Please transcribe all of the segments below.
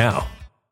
now.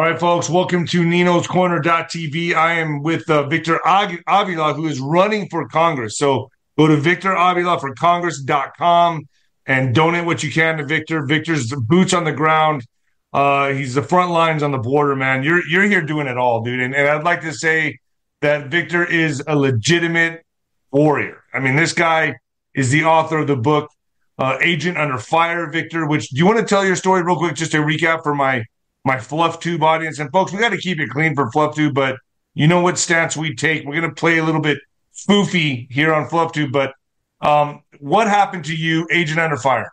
All right, folks, welcome to Nino's Corner.tv. I am with uh, Victor Avila, who is running for Congress. So go to Victor Avila for Congress.com and donate what you can to Victor. Victor's boots on the ground. Uh, he's the front lines on the border, man. You're you're here doing it all, dude. And, and I'd like to say that Victor is a legitimate warrior. I mean, this guy is the author of the book uh, Agent Under Fire, Victor. Which do you want to tell your story real quick, just to recap for my my fluff tube audience? And folks, we got to keep it clean for fluff tube, but you know what stance we take. We're going to play a little bit foofy here on fluff tube, but um, what happened to you, Agent Under Fire?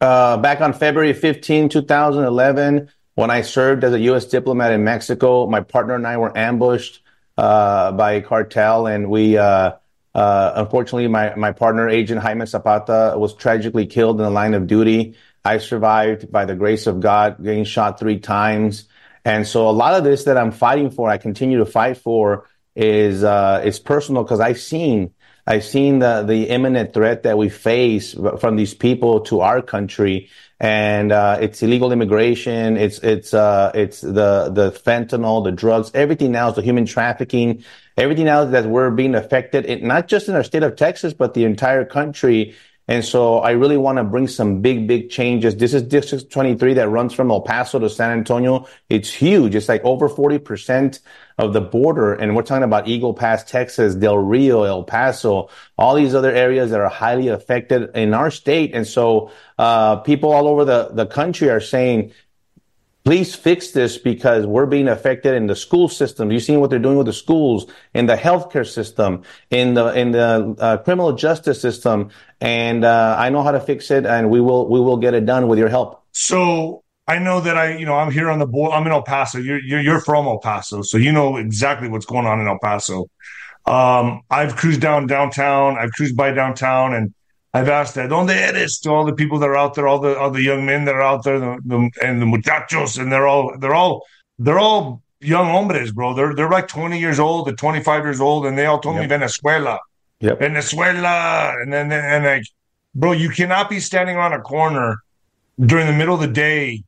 Uh, back on February 15, 2011, when I served as a U.S. diplomat in Mexico, my partner and I were ambushed uh, by a cartel, and we, uh, uh, unfortunately, my my partner, Agent Jaime Zapata, was tragically killed in the line of duty. I survived by the grace of God, getting shot three times, and so a lot of this that I'm fighting for, I continue to fight for, is uh, is personal because I've seen I've seen the the imminent threat that we face from these people to our country, and uh, it's illegal immigration. It's it's uh, it's the the fentanyl, the drugs, everything is the human trafficking, everything else that we're being affected, in, not just in our state of Texas, but the entire country. And so I really want to bring some big, big changes. This is District 23 that runs from El Paso to San Antonio. It's huge. It's like over 40% of the border. And we're talking about Eagle Pass, Texas, Del Rio, El Paso, all these other areas that are highly affected in our state. And so, uh, people all over the, the country are saying, Please fix this because we're being affected in the school system. You've seen what they're doing with the schools, in the healthcare system, in the in the uh, criminal justice system, and uh, I know how to fix it, and we will we will get it done with your help. So I know that I, you know, I'm here on the board. I'm in El Paso. You're, you're, you're from El Paso, so you know exactly what's going on in El Paso. Um, I've cruised down downtown. I've cruised by downtown, and I've asked that donde eres to all the people that are out there, all the all the young men that are out there, the, the, and the muchachos, and they're all they're all they're all young hombres, bro. They're they're like 20 years old, they're 25 years old, and they all told yep. me Venezuela, yep. Venezuela, and then and like, bro, you cannot be standing around a corner during the middle of the day.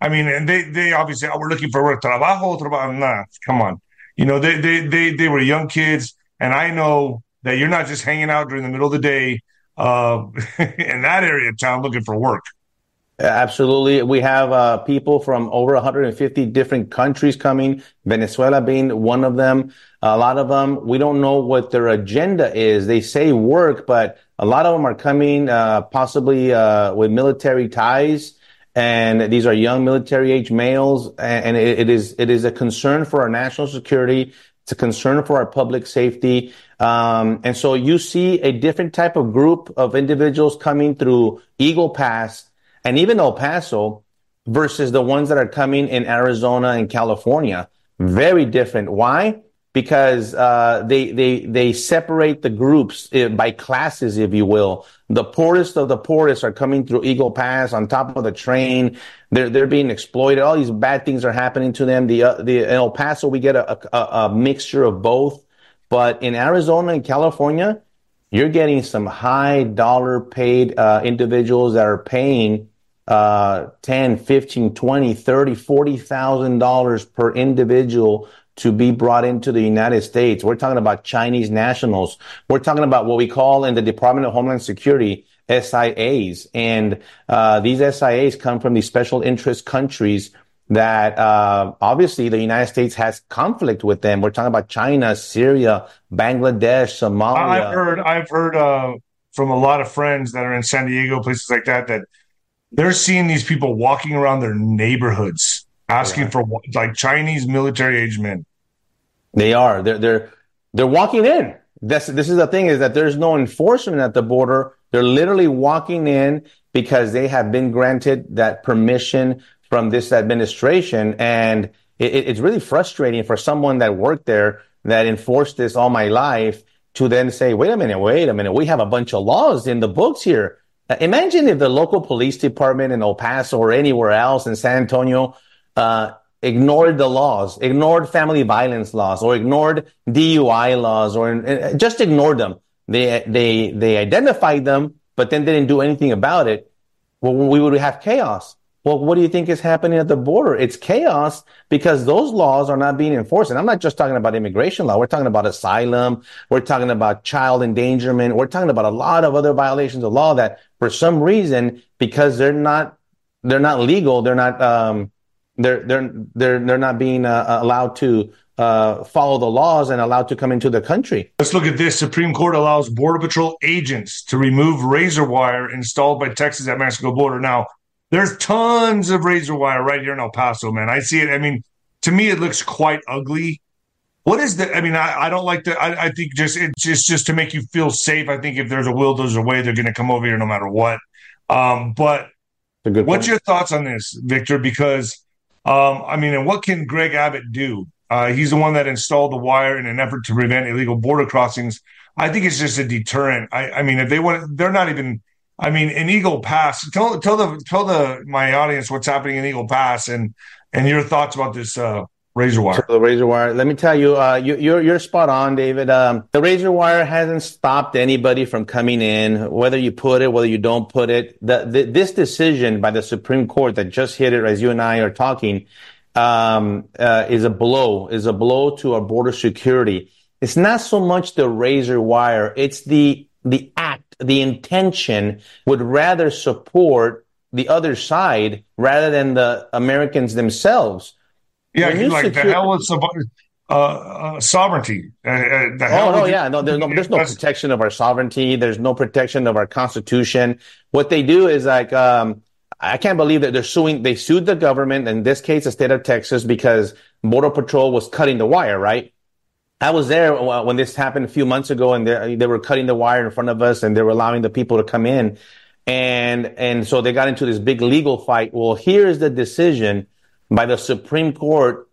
I mean, and they they obviously oh, we're looking for work, trabajo, trabajo. Nah, come on, you know they they they they were young kids, and I know that you're not just hanging out during the middle of the day uh, in that area of town looking for work. Absolutely. We have uh, people from over 150 different countries coming, Venezuela being one of them. A lot of them, we don't know what their agenda is. They say work, but a lot of them are coming uh, possibly uh, with military ties. And these are young military age males. And it, it is it is a concern for our national security. It's a concern for our public safety. Um, and so you see a different type of group of individuals coming through Eagle Pass and even El Paso versus the ones that are coming in Arizona and California. Very different. Why? Because uh, they they they separate the groups eh, by classes, if you will. The poorest of the poorest are coming through Eagle Pass on top of the train. They're they're being exploited. All these bad things are happening to them. The uh, the in El Paso we get a, a, a mixture of both. But in Arizona and California, you're getting some high dollar paid uh, individuals that are paying uh, 10, 15, 20, 30, 40,000 dollars per individual to be brought into the United States. We're talking about Chinese nationals. We're talking about what we call in the Department of Homeland Security SIAs. And uh, these SIAs come from these special interest countries that uh, obviously the United States has conflict with them. We're talking about China, Syria, Bangladesh, Somalia. I've heard, I've heard uh, from a lot of friends that are in San Diego, places like that, that they're seeing these people walking around their neighborhoods asking yeah. for like Chinese military age men. They are. They're they're they're walking in. This this is the thing is that there's no enforcement at the border. They're literally walking in because they have been granted that permission from this administration. And it, it's really frustrating for someone that worked there that enforced this all my life to then say, wait a minute, wait a minute, we have a bunch of laws in the books here. Uh, imagine if the local police department in El Paso or anywhere else in San Antonio uh, ignored the laws, ignored family violence laws, or ignored DUI laws, or uh, just ignored them. They they they identified them, but then they didn't do anything about it. Well, we would have chaos. Well, what do you think is happening at the border? It's chaos because those laws are not being enforced. And I'm not just talking about immigration law. We're talking about asylum. We're talking about child endangerment. We're talking about a lot of other violations of law that for some reason, because they're not, they're not legal, they're not, um, they're, they're, they're, they're not being uh, allowed to uh, follow the laws and allowed to come into the country. Let's look at this. Supreme Court allows Border Patrol agents to remove razor wire installed by Texas at Mexico border. Now, there's tons of razor wire right here in El Paso, man. I see it. I mean, to me, it looks quite ugly. What is the? I mean, I, I don't like to. I, I think just it's just just to make you feel safe. I think if there's a will, there's a way. They're going to come over here no matter what. Um, but what's point. your thoughts on this, Victor? Because um, I mean, and what can Greg Abbott do? Uh, he's the one that installed the wire in an effort to prevent illegal border crossings. I think it's just a deterrent. I, I mean, if they want, they're not even I mean, in Eagle Pass, tell tell the tell the my audience what's happening in Eagle Pass and and your thoughts about this uh, razor wire. So the razor wire. Let me tell you, uh, you, are you're, you're spot on, David. Um, the razor wire hasn't stopped anybody from coming in, whether you put it, whether you don't put it. The, the, this decision by the Supreme Court that just hit it, as you and I are talking, um, uh, is a blow. Is a blow to our border security. It's not so much the razor wire; it's the the the intention would rather support the other side rather than the Americans themselves. Yeah, like secure- the hell with uh, uh, sovereignty. Uh, uh oh no, yeah, no, there's no, there's no protection of our sovereignty. There's no protection of our constitution. What they do is like, um, I can't believe that they're suing. They sued the government, in this case, the state of Texas, because Border Patrol was cutting the wire, right? I was there when this happened a few months ago, and they, were cutting the wire in front of us, and they were allowing the people to come in, and and so they got into this big legal fight. Well, here's the decision by the Supreme Court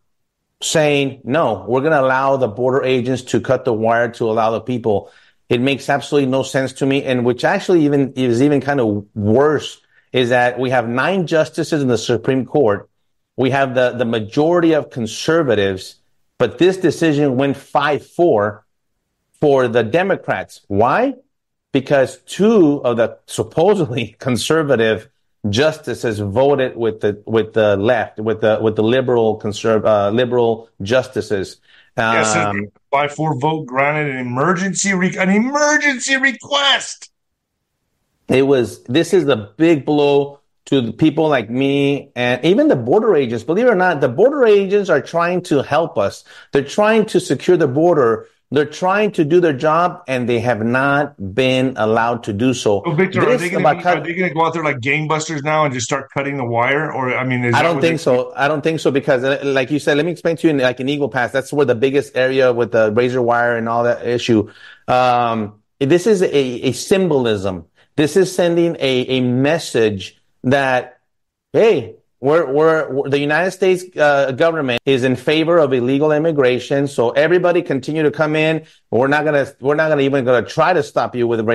saying no, we're going to allow the border agents to cut the wire to allow the people. It makes absolutely no sense to me, and which actually even is even kind of worse is that we have nine justices in the Supreme Court. We have the the majority of conservatives but this decision went 5 4 for the Democrats. Why? Because two of the supposedly conservative justices voted with the with the left, with the with the liberal conserv uh, liberal justices. Um, yes, by four vote granted an emergency re- an emergency request. It was this is a big blow to people like me and even the border agents. Believe it or not, the border agents are trying to help us. They're trying to secure the border. They're trying to do their job and they have not been allowed to do so. Oh, Victor, are they going to go out there like gangbusters now and just start cutting the wire? Or, I mean, I don't think so. I don't think so because, uh, like you said, let me explain to you, In, like in Eagle Pass, that's where the biggest area with the razor wire and all that issue. Um, this is a, a symbolism. This is sending a, a message that, hey, we're, we're, the United States uh, government is in favor of illegal immigration. So everybody continue to come in. We're not gonna we're not gonna even gonna try to stop you with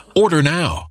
Order now.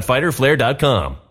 www.fighterflare.com.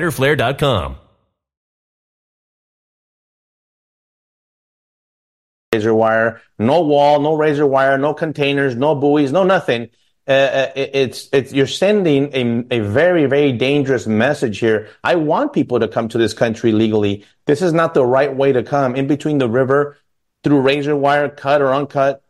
fighterflare.com. razor wire, no wall, no razor wire, no containers, no buoys, no nothing. Uh, it, it's it's you're sending a, a very very dangerous message here. I want people to come to this country legally. This is not the right way to come in between the river through razor wire, cut or uncut,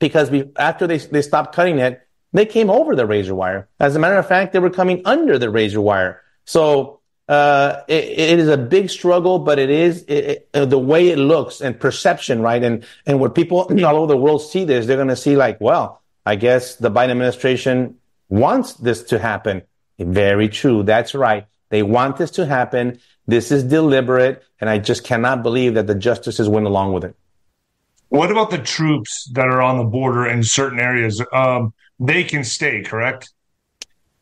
because we, after they they stopped cutting it, they came over the razor wire. As a matter of fact, they were coming under the razor wire. So uh, it, it is a big struggle, but it is it, it, uh, the way it looks and perception, right? And and when people all over the world see this, they're going to see like, well, I guess the Biden administration wants this to happen. Very true. That's right. They want this to happen. This is deliberate, and I just cannot believe that the justices went along with it. What about the troops that are on the border in certain areas? Um, they can stay, correct?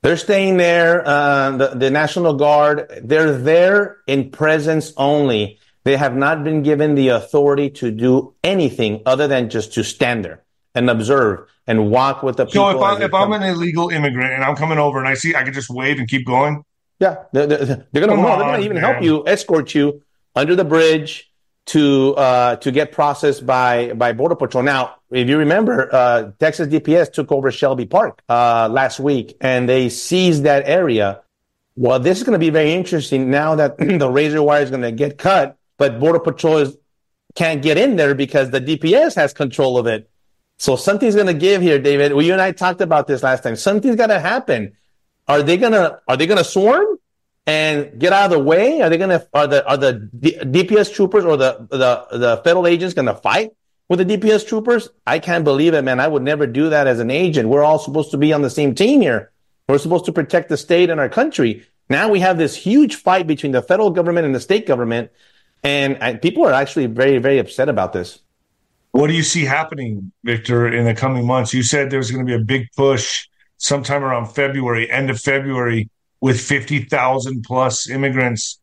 They're staying there. Uh, the, the National Guard, they're there in presence only. They have not been given the authority to do anything other than just to stand there and observe and walk with the people. So if, I, if I'm an illegal immigrant and I'm coming over and I see I can just wave and keep going. Yeah, they're, they're, they're gonna no, they're gonna even man. help you, escort you under the bridge to uh, to get processed by by border patrol. Now, if you remember, uh, Texas DPS took over Shelby Park uh, last week, and they seized that area. Well, this is going to be very interesting now that the razor wire is going to get cut, but border patrol is, can't get in there because the DPS has control of it. So something's going to give here, David. Well, you and I talked about this last time. Something's going to happen. Are they going to are they going to swarm? and get out of the way? Are they going to are the are the D- DPS troopers or the the the federal agents going to fight with the DPS troopers? I can't believe it, man. I would never do that as an agent. We're all supposed to be on the same team here. We're supposed to protect the state and our country. Now we have this huge fight between the federal government and the state government, and, and people are actually very very upset about this. What do you see happening, Victor, in the coming months? You said there's going to be a big push sometime around February, end of February with 50,000 plus immigrants.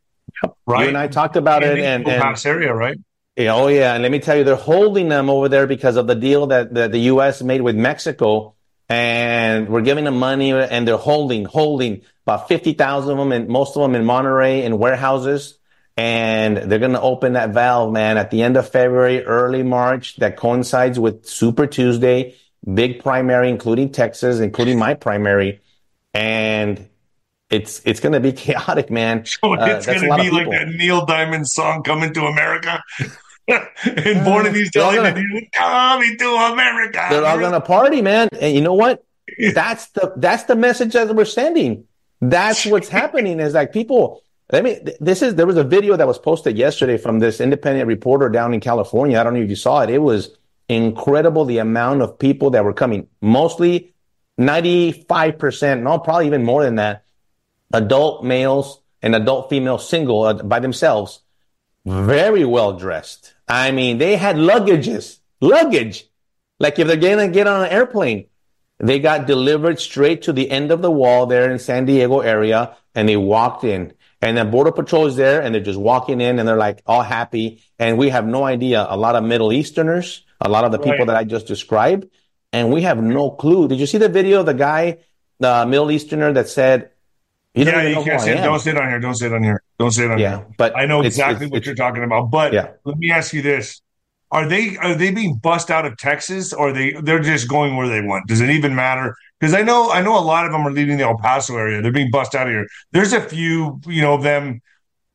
Right. You and I talked about in it. And, and area, right? Yeah, oh, yeah. And let me tell you, they're holding them over there because of the deal that, that the U.S. made with Mexico. And we're giving them money and they're holding, holding about 50,000 of them and most of them in Monterrey in warehouses. And they're going to open that valve, man, at the end of February, early March. That coincides with Super Tuesday, big primary, including Texas, including my primary. And it's it's going to be chaotic, man. So it's uh, going to be like that Neil Diamond song "Coming to America." and born in these telling gonna- you, coming to America. They're all gonna party, man. And you know what? That's the that's the message that we're sending. That's what's happening. Is like people. Let me. This is there was a video that was posted yesterday from this independent reporter down in California. I don't know if you saw it. It was incredible the amount of people that were coming. Mostly, ninety five percent. No, probably even more than that. Adult males and adult females, single uh, by themselves, very well dressed. I mean, they had luggages, luggage. Like if they're going to get on an airplane, they got delivered straight to the end of the wall there in San Diego area and they walked in. And then Border Patrol is there and they're just walking in and they're like all happy. And we have no idea. A lot of Middle Easterners, a lot of the people Right. that I just described, and we have no clue. Did you see the video? of The guy, the Middle Easterner that said, you yeah, you can't say, am." don't sit on here. Don't sit on here. Don't sit on Yeah, here. but I know it's- exactly it's- what it's- you're talking about. But Yeah. let me ask you this: Are they are they being bussed out of Texas, or they they're just going where they want? Does it even matter? Because I know I know a lot of them are leaving the El Paso area. They're being bussed out of here. There's a few, you know, of them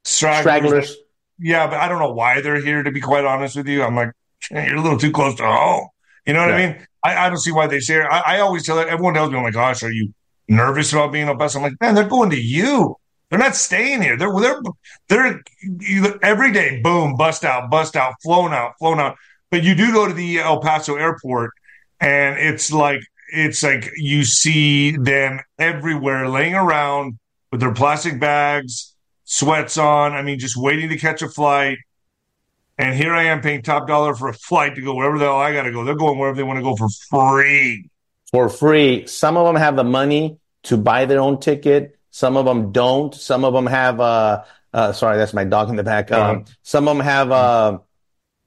stragglers. stragglers. Yeah, but I don't know why they're here. To be quite honest with you, I'm like, you're a little too close to home. You know what I mean? I, I don't see why they it. I, I always tell everyone tells me, "Oh my gosh, are you nervous about being in El Paso?" I'm like, man, they're going to you. They're not staying here. They're they're they're you, every day. Boom, bust out, bust out, flown out, flown out. But you do go to the El Paso airport, and it's like it's like you see them everywhere, laying around with their plastic bags, sweats on. I mean, just waiting to catch a flight. And here I am paying top dollar for a flight to go wherever the hell I got to go. They're going wherever they want to go for free. for free. Some of them have the money to buy their own ticket. Some of them don't. Some of them have, uh, uh, sorry, that's my dog in the back. Um, some of them have, uh,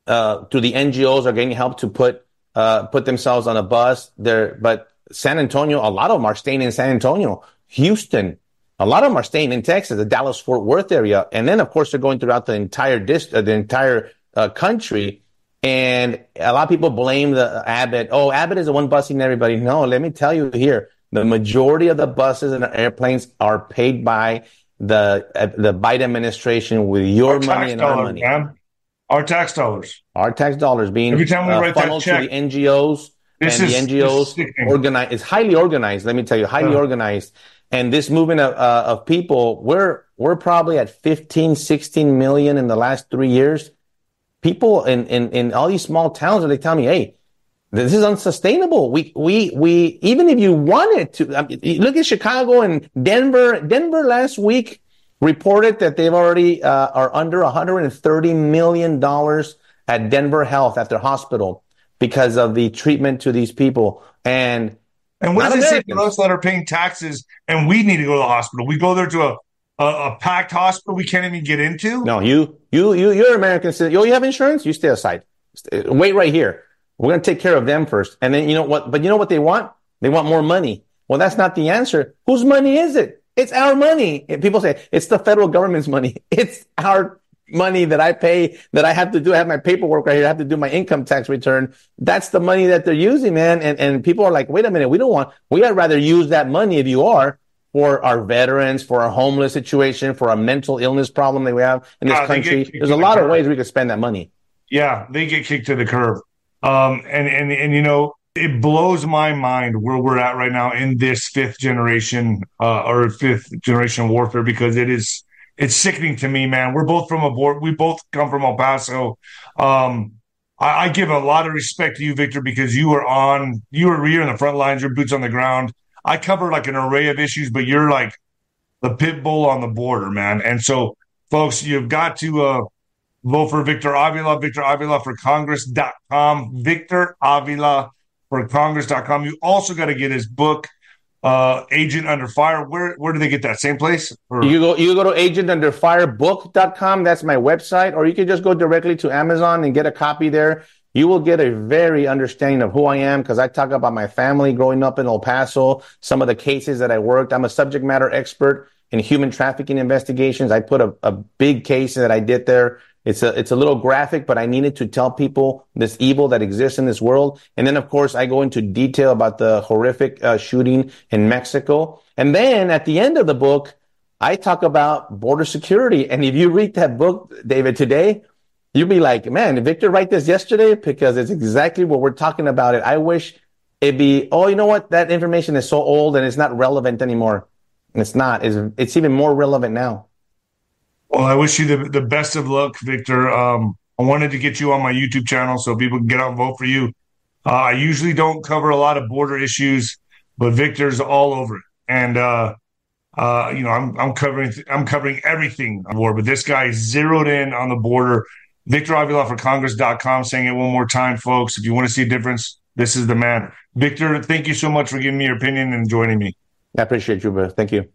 uh, through the NGOs are getting help to put, uh, put themselves on a bus there. But San Antonio, a lot of them are staying in San Antonio, Houston. A lot of them are staying in Texas, the Dallas Fort Worth area. And then, of course, they're going throughout the entire dist- uh, the entire, uh, country. And a lot of people blame the Abbott. Oh, Abbott is the one busing everybody. No, let me tell you here, the majority of the buses and airplanes are paid by the uh, the Biden administration with your Our money and our money, man. Our tax dollars. our tax dollars being Every time we uh, write that funneled check, to the NGOs. This and is- the is NGOs organized. It's highly organized. Let me tell you, highly Yeah. organized. And this movement of, uh, of people, we're we're probably at 15, 16 million in the last three years. People in, in, in all these small towns, and they tell me, hey, this is unsustainable. We, we, we, even if you wanted to, I mean, look at Chicago and Denver. Denver last week reported that they've already uh, are under 130 million dollars at Denver Health at their hospital because of the treatment to these people. And And what does it say for us that are paying taxes and we need to go to the hospital? We go there to a, a, a packed hospital we can't even get into? no, you, you, you, you're American citizen. You have insurance? You stay aside. Stay- Wait right here. We're going to take care of them first. And then you know what? But you know what they want? They want more money. Well, that's not the answer. Whose money is it? It's our money. And people say it's the federal government's money. It's our money that I pay that I have to do. I have my paperwork right here. I have to do my income tax return. That's the money that they're using, man. And, and people are like, wait a minute. We don't want, we'd rather use that money if you are for our veterans, for our homeless situation, for our mental illness problem that we have in this ah, get country. There's a lot of ways we could spend that money. Yeah, they get kicked to the curb. Um, and, and, and, you know, it blows my mind where we're at right now in this fifth generation, uh, or fifth generation warfare because it is, it's sickening to me, man. We're both from a board. We both come from El Paso. Um, I, I give a lot of respect to you, Victor, because you are on, you are you're in the front lines, your boots on the ground. I cover like an array of issues, but you're like the pit bull on the border, man. And so, folks, you've got to, uh, Vote for Victor Avila, Victor Avila for Congress.com, Victor Avila for Congress.com. You also got to get his book, uh, Agent Under Fire. Where where do they get that? Same place? Or, You go, you go to agentunderfirebook.com. That's my website, or you can just go directly to Amazon and get a copy there. You will get a very understanding of who I am because I talk about my family growing up in El Paso, some of the cases that I worked. I'm a subject matter expert in human trafficking investigations. I put a, a big case that I did there. It's a, it's a little graphic, but I needed to tell people this evil that exists in this world. And then, of course, I go into detail about the horrific uh, shooting in Mexico. And then at the end of the book, I talk about border security. And if you read that book, David, today, you'd be like, man, did Victor write this yesterday? Because it's exactly what we're talking about. It. I wish it'd be, oh, you know what? That information is so old and it's not relevant anymore. And it's not. It's, it's even more relevant now. Well, I wish you the, the best of luck, Victor. Um, I wanted to get you on my YouTube channel so people can get out and vote for you. Uh, I usually don't cover a lot of border issues, but Victor's all over it. And, uh, uh, you know, I'm, I'm covering, I'm covering everything on board, but this guy zeroed in on the border. Victor Avila for Congress.com saying it one more time, folks. If you want to see a difference, this is the man. Victor, thank you so much for giving me your opinion and joining me. I appreciate you, bro. Thank you.